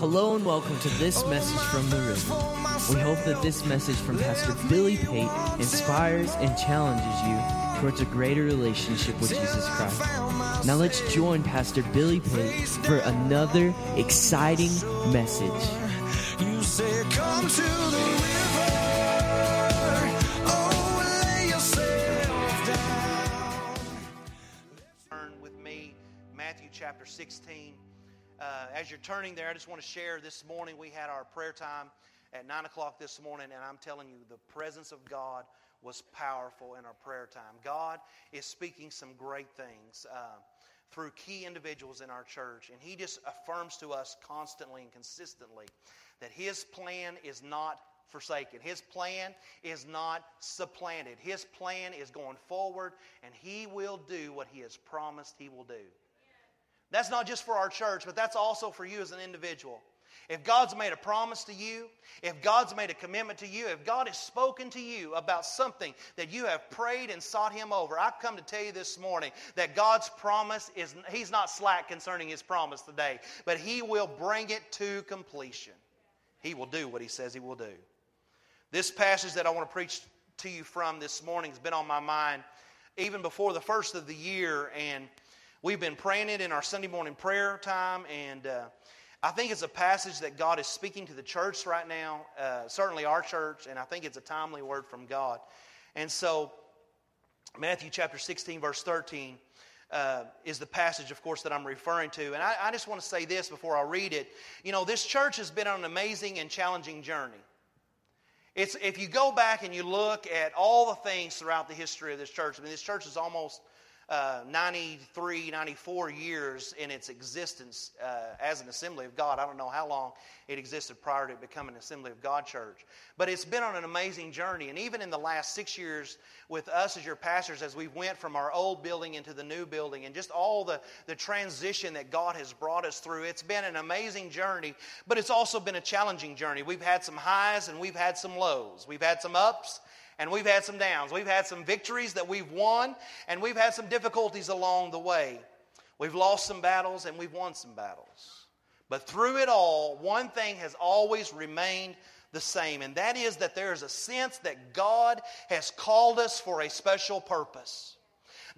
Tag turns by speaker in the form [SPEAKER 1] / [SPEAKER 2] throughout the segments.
[SPEAKER 1] Hello and welcome to this message from the river. We hope that this message from Pastor Billy Pate inspires and challenges you towards a greater relationship with Jesus Christ. Now let's join Pastor Billy Pate for another exciting message.
[SPEAKER 2] Uh, as you're turning there, I just want to share this morning we had our prayer time at 9 o'clock this morning, and I'm telling you, the presence of God was powerful in our prayer time. God is speaking some great things uh, through key individuals in our church, and He just affirms to us constantly and consistently that His plan is not forsaken. His plan is not supplanted. His plan is going forward, and He will do what He has promised He will do. That's not just for our church, but that's also for you as an individual. If God's made a promise to you, if God's made a commitment to you, if God has spoken to you about something that you have prayed and sought Him over, I've come to tell you this morning that God's promise is, He's not slack concerning His promise today, but He will bring it to completion. He will do what He says He will do. This passage that I want to preach to you from this morning has been on my mind even before the first of the year, and we've been praying it in our Sunday morning prayer time, and uh, I think it's a passage that God is speaking to the church right now, uh, certainly our church, and I think it's a timely word from God. And so, Matthew chapter 16, verse 13. Uh, is the passage, of course, that I'm referring to. And I, I just want to say this before I read it. You know, this church has been on an amazing and challenging journey. It's, if you go back and you look at all the things throughout the history of this church, I mean, this church is almost uh, 93, 94 years in its existence uh, as an Assembly of God. I don't know how long it existed prior to becoming an Assembly of God church. But it's been on an amazing journey. And even in the last six years with us as your pastors, as we went from our old building into the new building and just all the, the transition that God has brought us through, it's been an amazing journey, but it's also been a challenging journey. We've had some highs and we've had some lows. We've had some ups and we've had some downs. We've had some victories that we've won, and we've had some difficulties along the way. We've lost some battles, and we've won some battles. But through it all, one thing has always remained the same, and that is that there is a sense that God has called us for a special purpose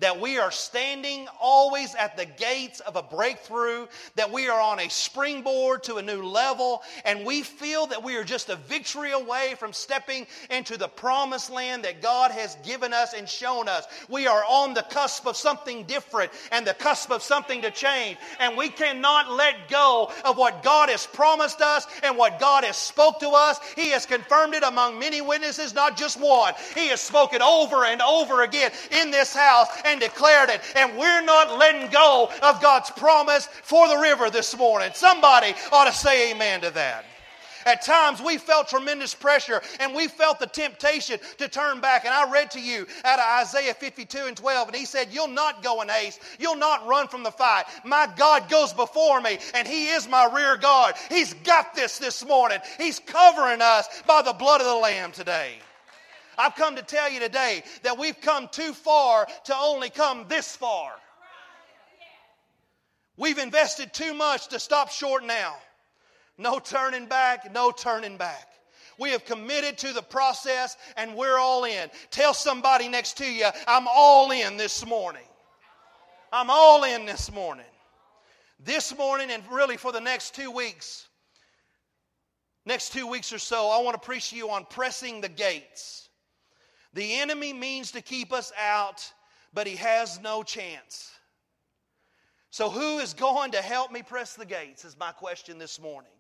[SPEAKER 2] that we are standing always at the gates of a breakthrough, that we are on a springboard to a new level, and we feel that we are just a victory away from stepping into the promised land that God has given us and shown us. We are on the cusp of something different and the cusp of something to change, and we cannot let go of what God has promised us and what God has spoke to us. He has confirmed it among many witnesses, not just one. He has spoken over and over again in this house and declared it. And we're not letting go of God's promise for the river this morning. Somebody ought to say amen to that. At times we felt tremendous pressure and we felt the temptation to turn back. And I read to you out of Isaiah 52 and 12, and he said, You'll not go in haste. You'll not run from the fight. My God goes before me, and he is my rear guard. He's got this this morning. He's covering us by the blood of the Lamb today. I've come to tell you today that we've come too far to only come this far. We've invested too much to stop short now. No turning back, no turning back. We have committed to the process and we're all in. Tell somebody next to you, I'm all in this morning. I'm all in this morning. This morning and really for the next two weeks, next two weeks or so, I want to preach to you on pressing the gates. The enemy means to keep us out, but he has no chance. So, who is going to help me press the gates? Is my question this morning.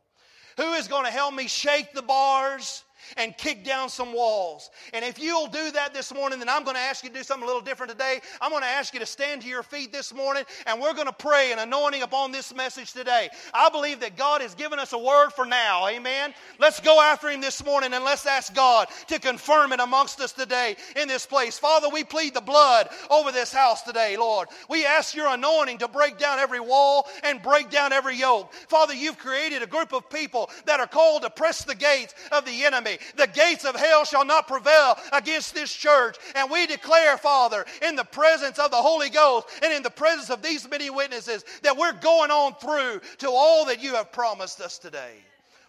[SPEAKER 2] Who is going to help me shake the bars and kick down some walls. And if you'll do that this morning, then I'm going to ask you to do something a little different today. I'm going to ask you to stand to your feet this morning and we're going to pray an anointing upon this message today. I believe that God has given us a word for now. Amen. Let's go after Him this morning and let's ask God to confirm it amongst us today in this place. Father, we plead the blood over this house today, Lord. We ask your anointing to break down every wall and break down every yoke. Father, you've created a group of people that are called to press the gates of the enemy. Enemy. The gates of hell shall not prevail against this church. And we declare, Father, in the presence of the Holy Ghost and in the presence of these many witnesses, that we're going on through to all that you have promised us today.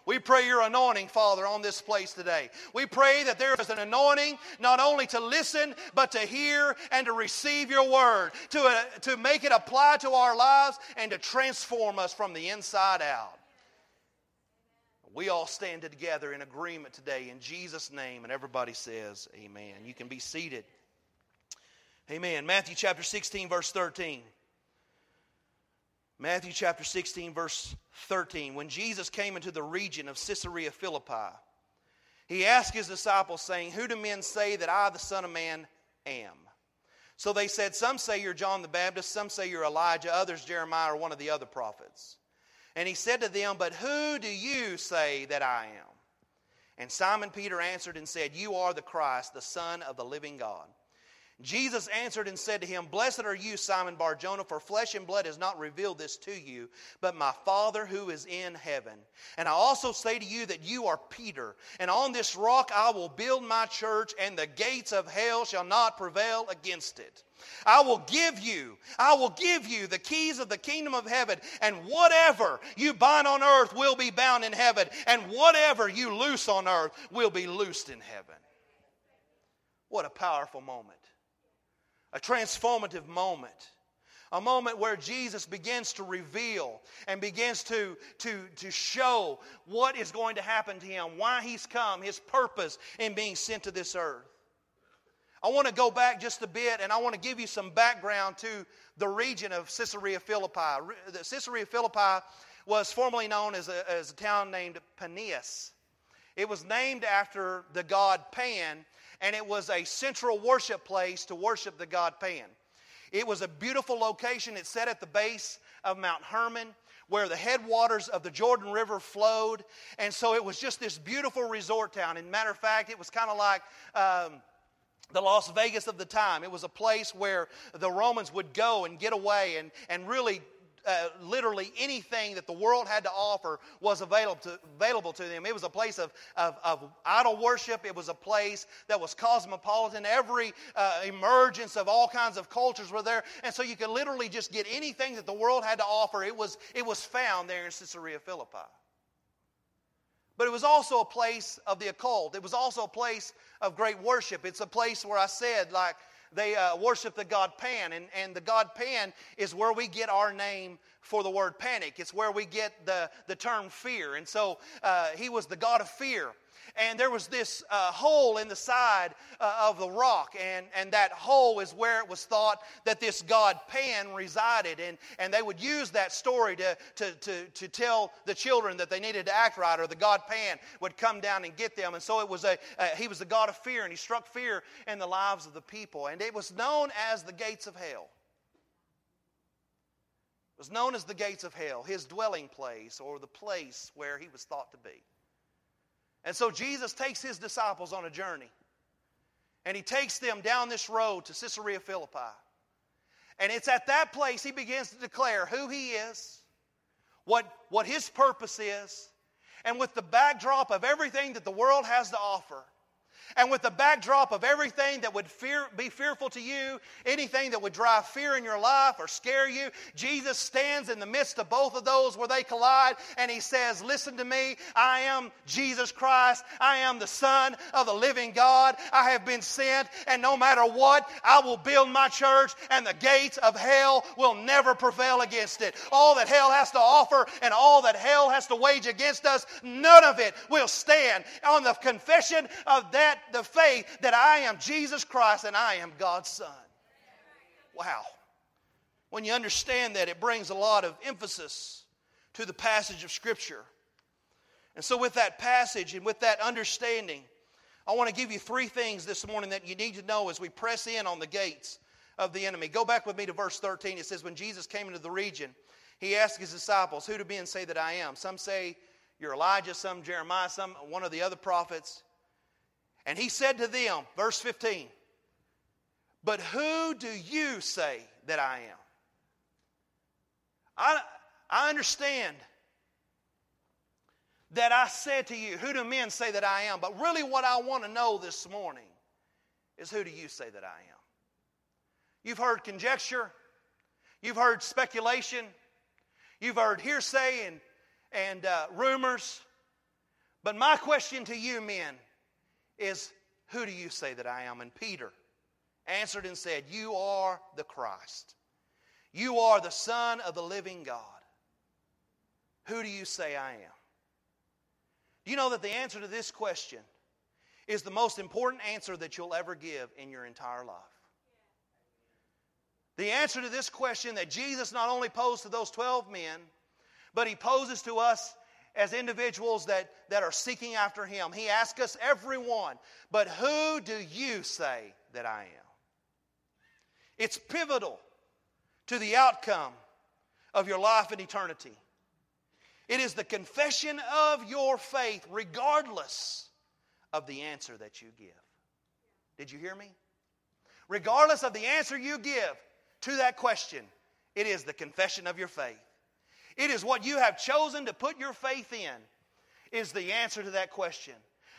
[SPEAKER 2] We pray your anointing, Father, on this place today. We pray that there is an anointing not only to listen, but to hear and to receive your word, to, uh, to make it apply to our lives and to transform us from the inside out. We all stand together in agreement today in Jesus' name, and everybody says, Amen. You can be seated. Amen. Matthew chapter 16, verse 13. Matthew chapter 16, verse 13. When Jesus came into the region of Caesarea Philippi, he asked his disciples, saying, Who do men say that I, the Son of Man, am? So they said, Some say you're John the Baptist, some say you're Elijah, others Jeremiah or one of the other prophets. And he said to them, But who do you say that I am? And Simon Peter answered and said, You are the Christ, the Son of the living God. Jesus answered and said to him, Blessed are you, Simon Barjona, for flesh and blood has not revealed this to you, but my Father who is in heaven. And I also say to you that you are Peter, and on this rock I will build my church, and the gates of hell shall not prevail against it. I will give you, I will give you the keys of the kingdom of heaven, and whatever you bind on earth will be bound in heaven, and whatever you loose on earth will be loosed in heaven. What a powerful moment a transformative moment. A moment where Jesus begins to reveal and begins to, to, to show what is going to happen to him, why he's come, his purpose in being sent to this earth. I want to go back just a bit and I want to give you some background to the region of Caesarea Philippi. Caesarea Philippi was formerly known as a, as a town named Panias. It was named after the god Pan, and it was a central worship place to worship the god Pan. It was a beautiful location. It set at the base of Mount Hermon where the headwaters of the Jordan River flowed. And so it was just this beautiful resort town. And matter of fact, it was kind of like. Um, the Las Vegas of the time. It was a place where the Romans would go and get away and, and really uh, literally anything that the world had to offer was available to, available to them. It was a place of, of, of idol worship, it was a place that was cosmopolitan. Every uh, emergence of all kinds of cultures were there. And so you could literally just get anything that the world had to offer, it was, it was found there in Caesarea Philippi. But it was also a place of the occult. It was also a place of great worship. It's a place where I said, like, they uh, worship the god Pan, and, and the god Pan is where we get our name for the word panic. It's where we get the, the term fear. And so uh, he was the god of fear and there was this uh, hole in the side uh, of the rock, and, and that hole is where it was thought that this god Pan resided. And, and they would use that story to, to, to, to tell the children that they needed to act right, or the god Pan would come down and get them. And so it was a, uh, he was the god of fear, and he struck fear in the lives of the people. And it was known as the gates of hell. It was known as the gates of hell, his dwelling place, or the place where he was thought to be. And so Jesus takes his disciples on a journey. And he takes them down this road to Caesarea Philippi. And it's at that place he begins to declare who he is, what, what his purpose is, and with the backdrop of everything that the world has to offer, and with the backdrop of everything that would fear, be fearful to you, anything that would drive fear in your life or scare you, Jesus stands in the midst of both of those where they collide and he says, Listen to me, I am Jesus Christ. I am the Son of the living God. I have been sent, and no matter what, I will build my church, and the gates of hell will never prevail against it. All that hell has to offer and all that hell has to wage against us, none of it will stand on the confession of that the faith that I am Jesus Christ and I am God's Son. Wow. When you understand that, it brings a lot of emphasis to the passage of Scripture. And so, with that passage and with that understanding, I want to give you three things this morning that you need to know as we press in on the gates of the enemy. Go back with me to verse 13. It says, When Jesus came into the region, he asked his disciples, Who do men say that I am? Some say you're Elijah, some Jeremiah, some one of the other prophets. And he said to them, verse 15, But who do you say that I am? I, I understand that I said to you, Who do men say that I am? But really, what I want to know this morning is who do you say that I am? You've heard conjecture, you've heard speculation, you've heard hearsay and, and uh, rumors. But my question to you, men, is who do you say that I am? And Peter answered and said, You are the Christ. You are the Son of the living God. Who do you say I am? Do you know that the answer to this question is the most important answer that you'll ever give in your entire life? The answer to this question that Jesus not only posed to those 12 men, but he poses to us as individuals that, that are seeking after him. He asks us, everyone, but who do you say that I am? It's pivotal to the outcome of your life in eternity. It is the confession of your faith, regardless of the answer that you give. Did you hear me? Regardless of the answer you give to that question, it is the confession of your faith. It is what you have chosen to put your faith in, is the answer to that question.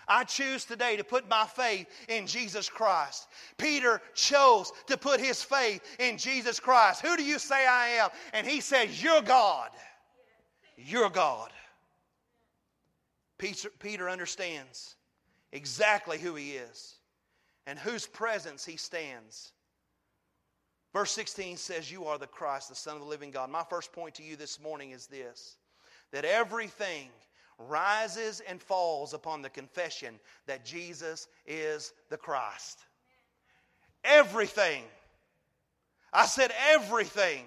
[SPEAKER 2] I choose today to put my faith in Jesus Christ. Peter chose to put his faith in Jesus Christ. Who do you say I am? And he says, You're God. You're God. Peter, Peter understands exactly who he is and whose presence he stands. Verse 16 says, You are the Christ, the Son of the living God. My first point to you this morning is this that everything rises and falls upon the confession that Jesus is the Christ. Everything. I said everything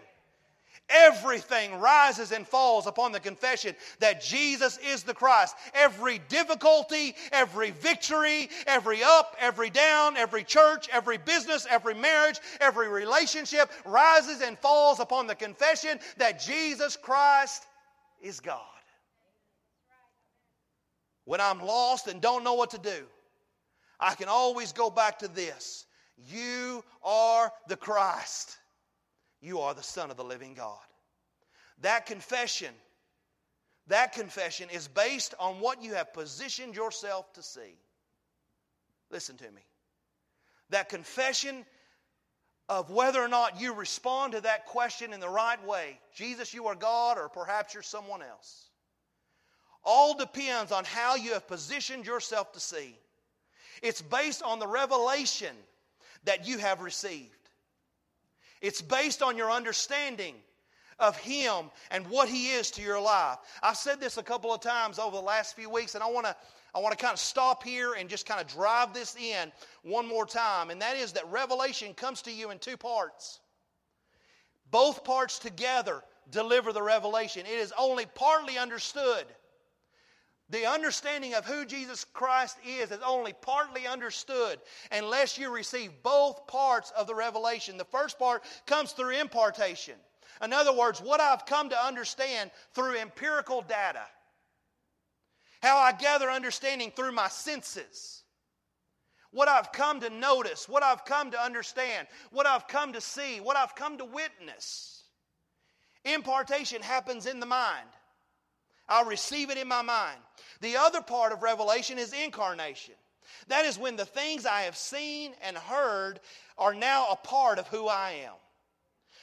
[SPEAKER 2] Everything rises and falls upon the confession that Jesus is the Christ. Every difficulty, every victory, every up, every down, every church, every business, every marriage, every relationship rises and falls upon the confession that Jesus Christ is God. When I'm lost and don't know what to do, I can always go back to this You are the Christ. You are the Son of the living God. That confession, that confession is based on what you have positioned yourself to see. Listen to me. That confession of whether or not you respond to that question in the right way Jesus, you are God, or perhaps you're someone else all depends on how you have positioned yourself to see. It's based on the revelation that you have received. It's based on your understanding of Him and what He is to your life. I've said this a couple of times over the last few weeks, and I want to I want to kind of stop here and just kind of drive this in one more time, and that is that revelation comes to you in two parts. Both parts together deliver the revelation. It is only partly understood. The understanding of who Jesus Christ is is only partly understood unless you receive both parts of the revelation. The first part comes through impartation. In other words, what I've come to understand through empirical data. How I gather understanding through my senses. What I've come to notice, what I've come to understand, what I've come to see, what I've come to witness. Impartation happens in the mind. I'll receive it in my mind. The other part of revelation is incarnation. That is when the things I have seen and heard are now a part of who I am.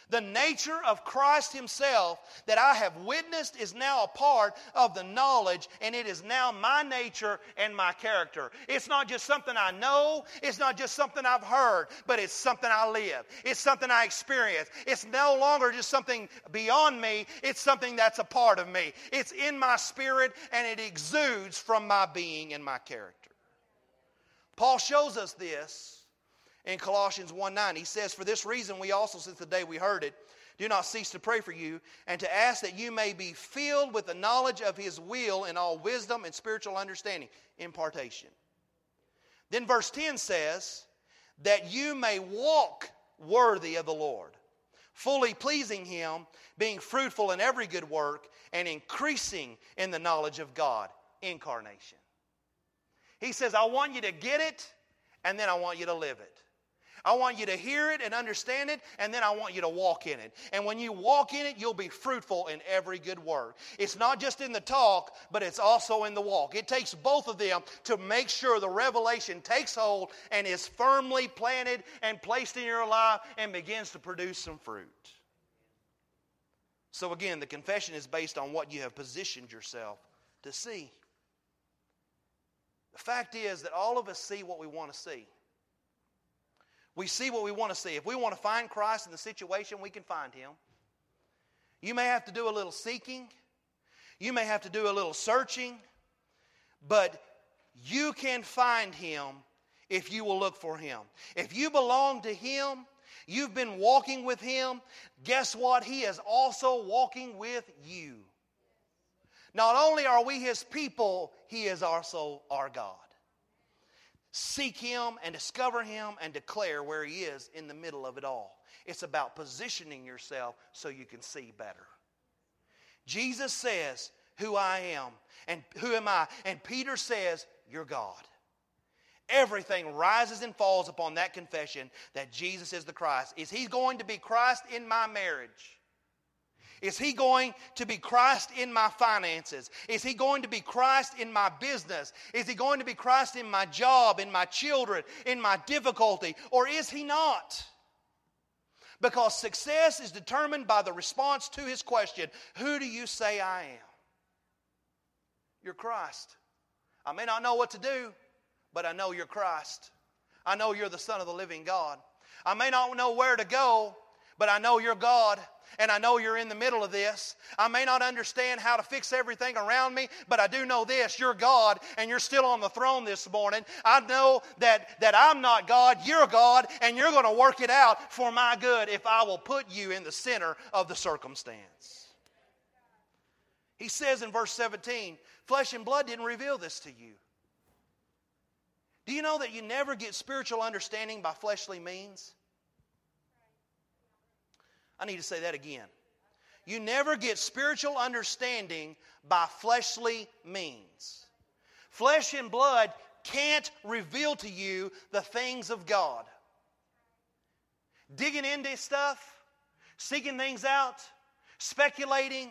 [SPEAKER 2] The nature of Christ Himself that I have witnessed is now a part of the knowledge, and it is now my nature and my character. It's not just something I know, it's not just something I've heard, but it's something I live. It's something I experience. It's no longer just something beyond me, it's something that's a part of me. It's in my spirit, and it exudes from my being and my character. Paul shows us this in Colossians 1 9. He says, For this reason, we also, since the day we heard it, do not cease to pray for you and to ask that you may be filled with the knowledge of his will in all wisdom and spiritual understanding, impartation. Then verse 10 says, That you may walk worthy of the Lord, fully pleasing him, being fruitful in every good work, and increasing in the knowledge of God, incarnation. He says, I want you to get it, and then I want you to live it. I want you to hear it and understand it, and then I want you to walk in it. And when you walk in it, you'll be fruitful in every good work. It's not just in the talk, but it's also in the walk. It takes both of them to make sure the revelation takes hold and is firmly planted and placed in your life and begins to produce some fruit. So, again, the confession is based on what you have positioned yourself to see. The fact is that all of us see what we want to see. We see what we want to see. If we want to find Christ in the situation, we can find Him. You may have to do a little seeking, you may have to do a little searching, but you can find Him if you will look for Him. If you belong to Him, you've been walking with Him, guess what? He is also walking with you. Not only are we His people, He is also our God seek Him and discover Him and declare where He is in the middle of it all. It's about positioning yourself so you can see better. Jesus says, Who I am, and who am I? And Peter says, You're God. Everything rises and falls upon that confession that Jesus is the Christ. Is He going to be Christ in my marriage? Is he going to be Christ in my finances? Is he going to be Christ in my business? Is he going to be Christ in my job, in my children, in my difficulty? Or is he not? Because success is determined by the response to his question Who do you say I am? You're Christ. I may not know what to do, but I know you're Christ. I know you're the Son of the living God. I may not know where to go, but I know you're God and I know you're in the middle of this. I may not understand how to fix everything around me, but I do know this you're God and you're still on the throne this morning. I know that, that I'm not God, you're God, and you're going to work it out for my good if I will put you in the center of the circumstance. He says in verse 17, flesh and blood didn't reveal this to you. Do you know that you never get spiritual understanding by fleshly means? I need to say that again. You never get spiritual understanding by fleshly means. Flesh and blood can't reveal to you the things of God. Digging into stuff, seeking things out, speculating,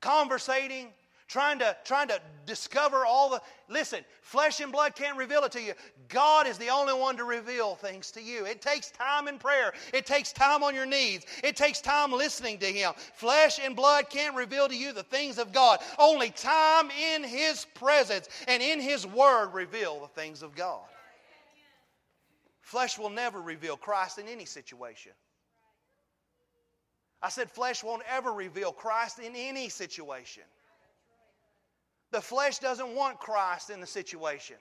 [SPEAKER 2] conversating, trying to trying to discover all the listen flesh and blood can't reveal it to you. God is the only one to reveal things to you. It takes time in prayer. It takes time on your knees. It takes time listening to him. Flesh and blood can't reveal to you the things of god. Only time in his presence and in his word reveal the things of god. Flesh will never reveal christ in any situation. I said, flesh won't ever reveal Christ in any situation. The flesh doesn't want Christ in the situation.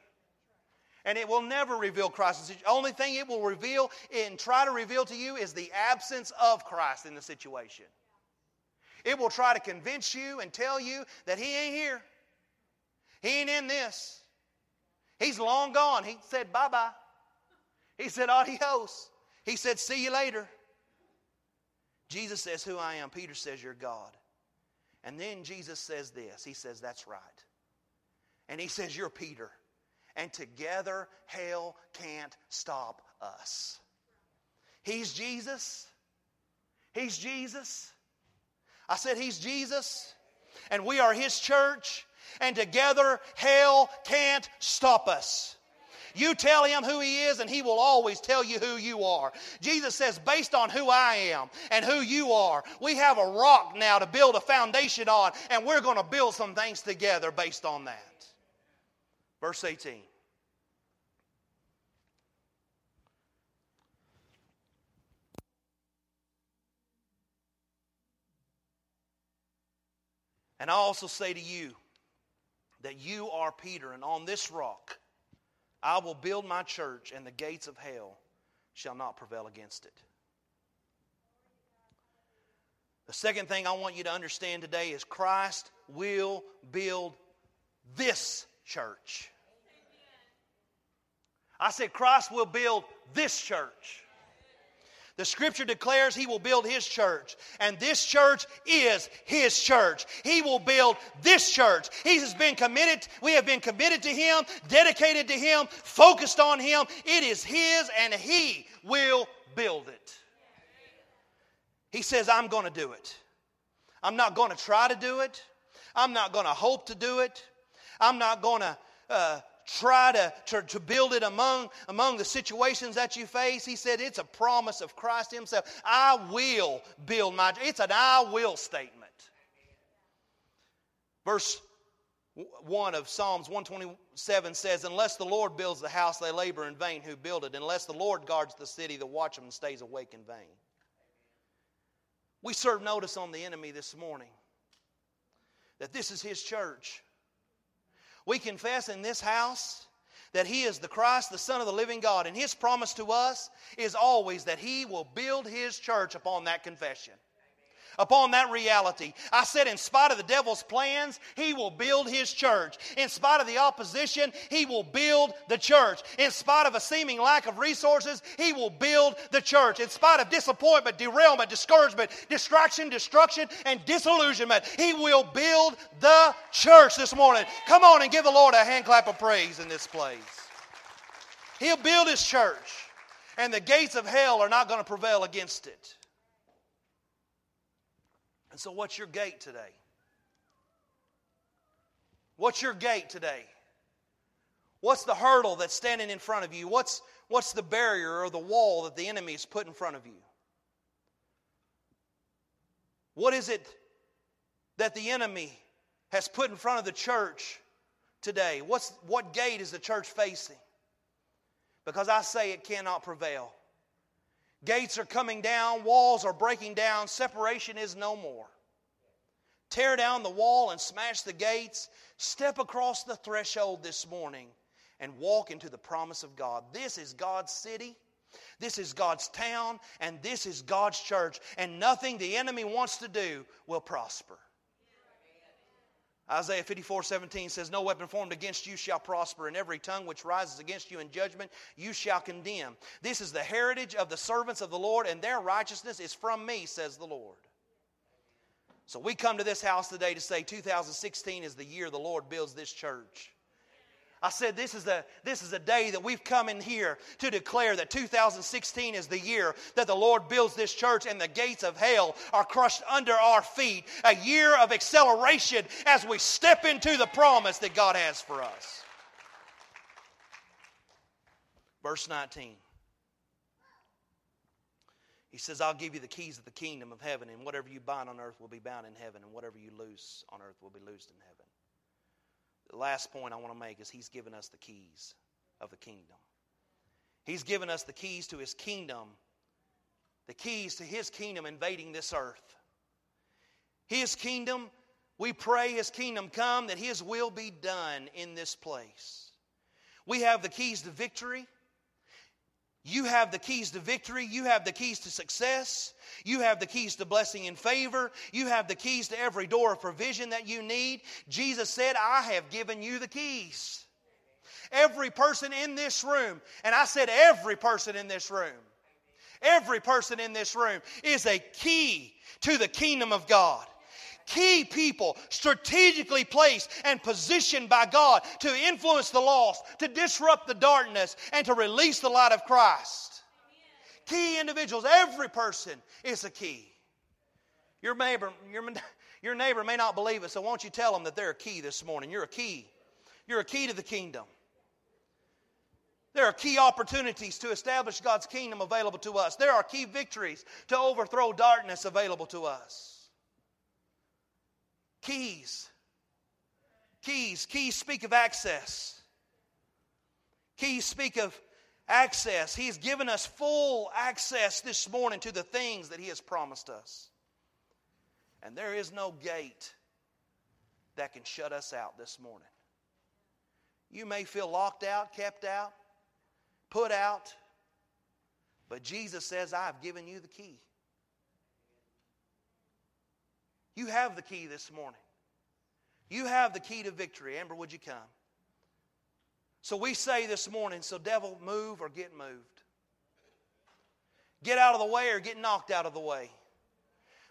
[SPEAKER 2] And it will never reveal Christ. The only thing it will reveal and try to reveal to you is the absence of Christ in the situation. It will try to convince you and tell you that He ain't here. He ain't in this. He's long gone. He said bye bye. He said adios. He said see you later. Jesus says, Who I am. Peter says, You're God. And then Jesus says this He says, That's right. And he says, You're Peter. And together, hell can't stop us. He's Jesus. He's Jesus. I said, He's Jesus. And we are His church. And together, hell can't stop us. You tell him who he is, and he will always tell you who you are. Jesus says, based on who I am and who you are, we have a rock now to build a foundation on, and we're going to build some things together based on that. Verse 18. And I also say to you that you are Peter, and on this rock I will build my church, and the gates of hell shall not prevail against it. The second thing I want you to understand today is Christ will build this church. I said, Christ will build this church. The scripture declares he will build his church, and this church is his church. He will build this church. He has been committed, we have been committed to him, dedicated to him, focused on him. It is his, and he will build it. He says, I'm going to do it. I'm not going to try to do it. I'm not going to hope to do it. I'm not going to uh, try to, to, to build it among, among the situations that you face. He said it's a promise of Christ Himself. I will build my, it's an I will statement. Verse 1 of Psalms 127 says, Unless the Lord builds the house, they labor in vain who build it. Unless the Lord guards the city, the watchman stays awake in vain. We serve notice on the enemy this morning that this is his church. We confess in this house that He is the Christ, the Son of the living God. And His promise to us is always that He will build His church upon that confession upon that reality. I said, in spite of the devil's plans, he will build his church. In spite of the opposition, he will build the church. In spite of a seeming lack of resources, he will build the church. In spite of disappointment, derailment, discouragement, distraction, destruction, and disillusionment, he will build the church this morning. Come on and give the Lord a hand clap of praise in this place. He'll build his church, and the gates of hell are not going to prevail against it. And so, what's your gate today? What's your gate today? What's the hurdle that's standing in front of you? What's, what's the barrier or the wall that the enemy has put in front of you? What is it that the enemy has put in front of the church today? What's, what gate is the church facing? Because I say it cannot prevail. Gates are coming down, walls are breaking down, separation is no more. Tear down the wall and smash the gates. Step across the threshold this morning and walk into the promise of God. This is God's city. This is God's town, and this is God's church, and nothing the enemy wants to do will prosper. Isaiah 54 17 says, No weapon formed against you shall prosper, and every tongue which rises against you in judgment you shall condemn. This is the heritage of the servants of the Lord, and their righteousness is from me, says the Lord. So we come to this house today to say 2016 is the year the Lord builds this church. I said this is, a, this is a day that we've come in here to declare that 2016 is the year that the Lord builds this church and the gates of hell are crushed under our feet. A year of acceleration as we step into the promise that God has for us. Verse 19. He says, I'll give you the keys of the kingdom of heaven, and whatever you bind on earth will be bound in heaven, and whatever you loose on earth will be loosed in heaven. The last point I want to make is He's given us the keys of the kingdom. He's given us the keys to His kingdom, the keys to His kingdom invading this earth. His kingdom, we pray His kingdom come, that His will be done in this place. We have the keys to victory. You have the keys to victory. You have the keys to success. You have the keys to blessing and favor. You have the keys to every door of provision that you need. Jesus said, I have given you the keys. Every person in this room, and I said every person in this room, every person in this room is a key to the kingdom of God key people strategically placed and positioned by God to influence the lost, to disrupt the darkness, and to release the light of Christ. Key individuals, every person is a key. Your neighbor, your, your neighbor may not believe it, so won't you tell them that they're a key this morning? You're a key. You're a key to the kingdom. There are key opportunities to establish God's kingdom available to us. There are key victories to overthrow darkness available to us. Keys. Keys. Keys speak of access. Keys speak of access. He's given us full access this morning to the things that He has promised us. And there is no gate that can shut us out this morning. You may feel locked out, kept out, put out, but Jesus says, I've given you the key. You have the key this morning. You have the key to victory. Amber, would you come? So we say this morning, so devil, move or get moved. get out of the way or get knocked out of the way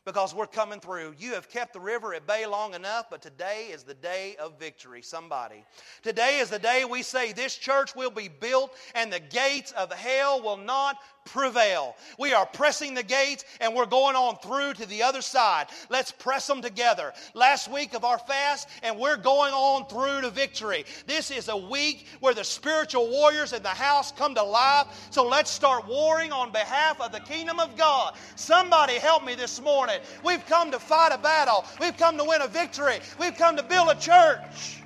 [SPEAKER 2] because we're coming through. You have kept the river at bay long enough, but today is the day of victory. Somebody. Today is the day we say this church will be built and the gates of hell will not prevail. We are pressing the gates and we're going on through to the other side. Let's press them together. Last week of our fast, and we're going on through to victory. This is a week where the spiritual warriors in the house come to life. So let's start warring on behalf of the kingdom of God. Somebody help me this morning. We've come to fight a battle, we've come to win a victory, we've come to build a church.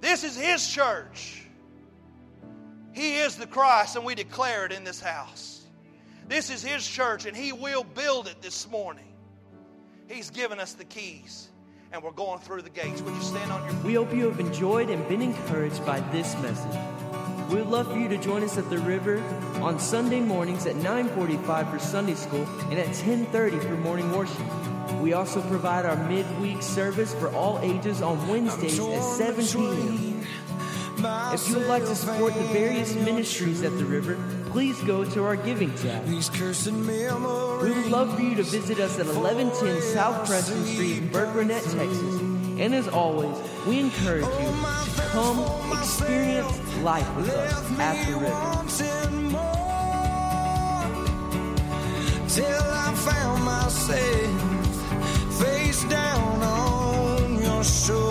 [SPEAKER 2] This is His church. He is the Christ, and we declare it in this house. This is His church, and He will build it this morning. He's given us the keys, and we're going through the gates. Would you stand on your?
[SPEAKER 1] We hope you have enjoyed and been encouraged by this message. We would love for you to join us at the river on Sunday mornings at 9:45 for Sunday school and at 10:30 for morning worship. We also provide our midweek service for all ages on Wednesdays at 7 p.m. If you would like to support the various ministries at the river, please go to our giving tab. We would love for you to visit us at 1110 South Preston Street in Burkburnett, Texas. And as always, we encourage you come experience life with us at the river.
[SPEAKER 3] till I found myself face down on your shore.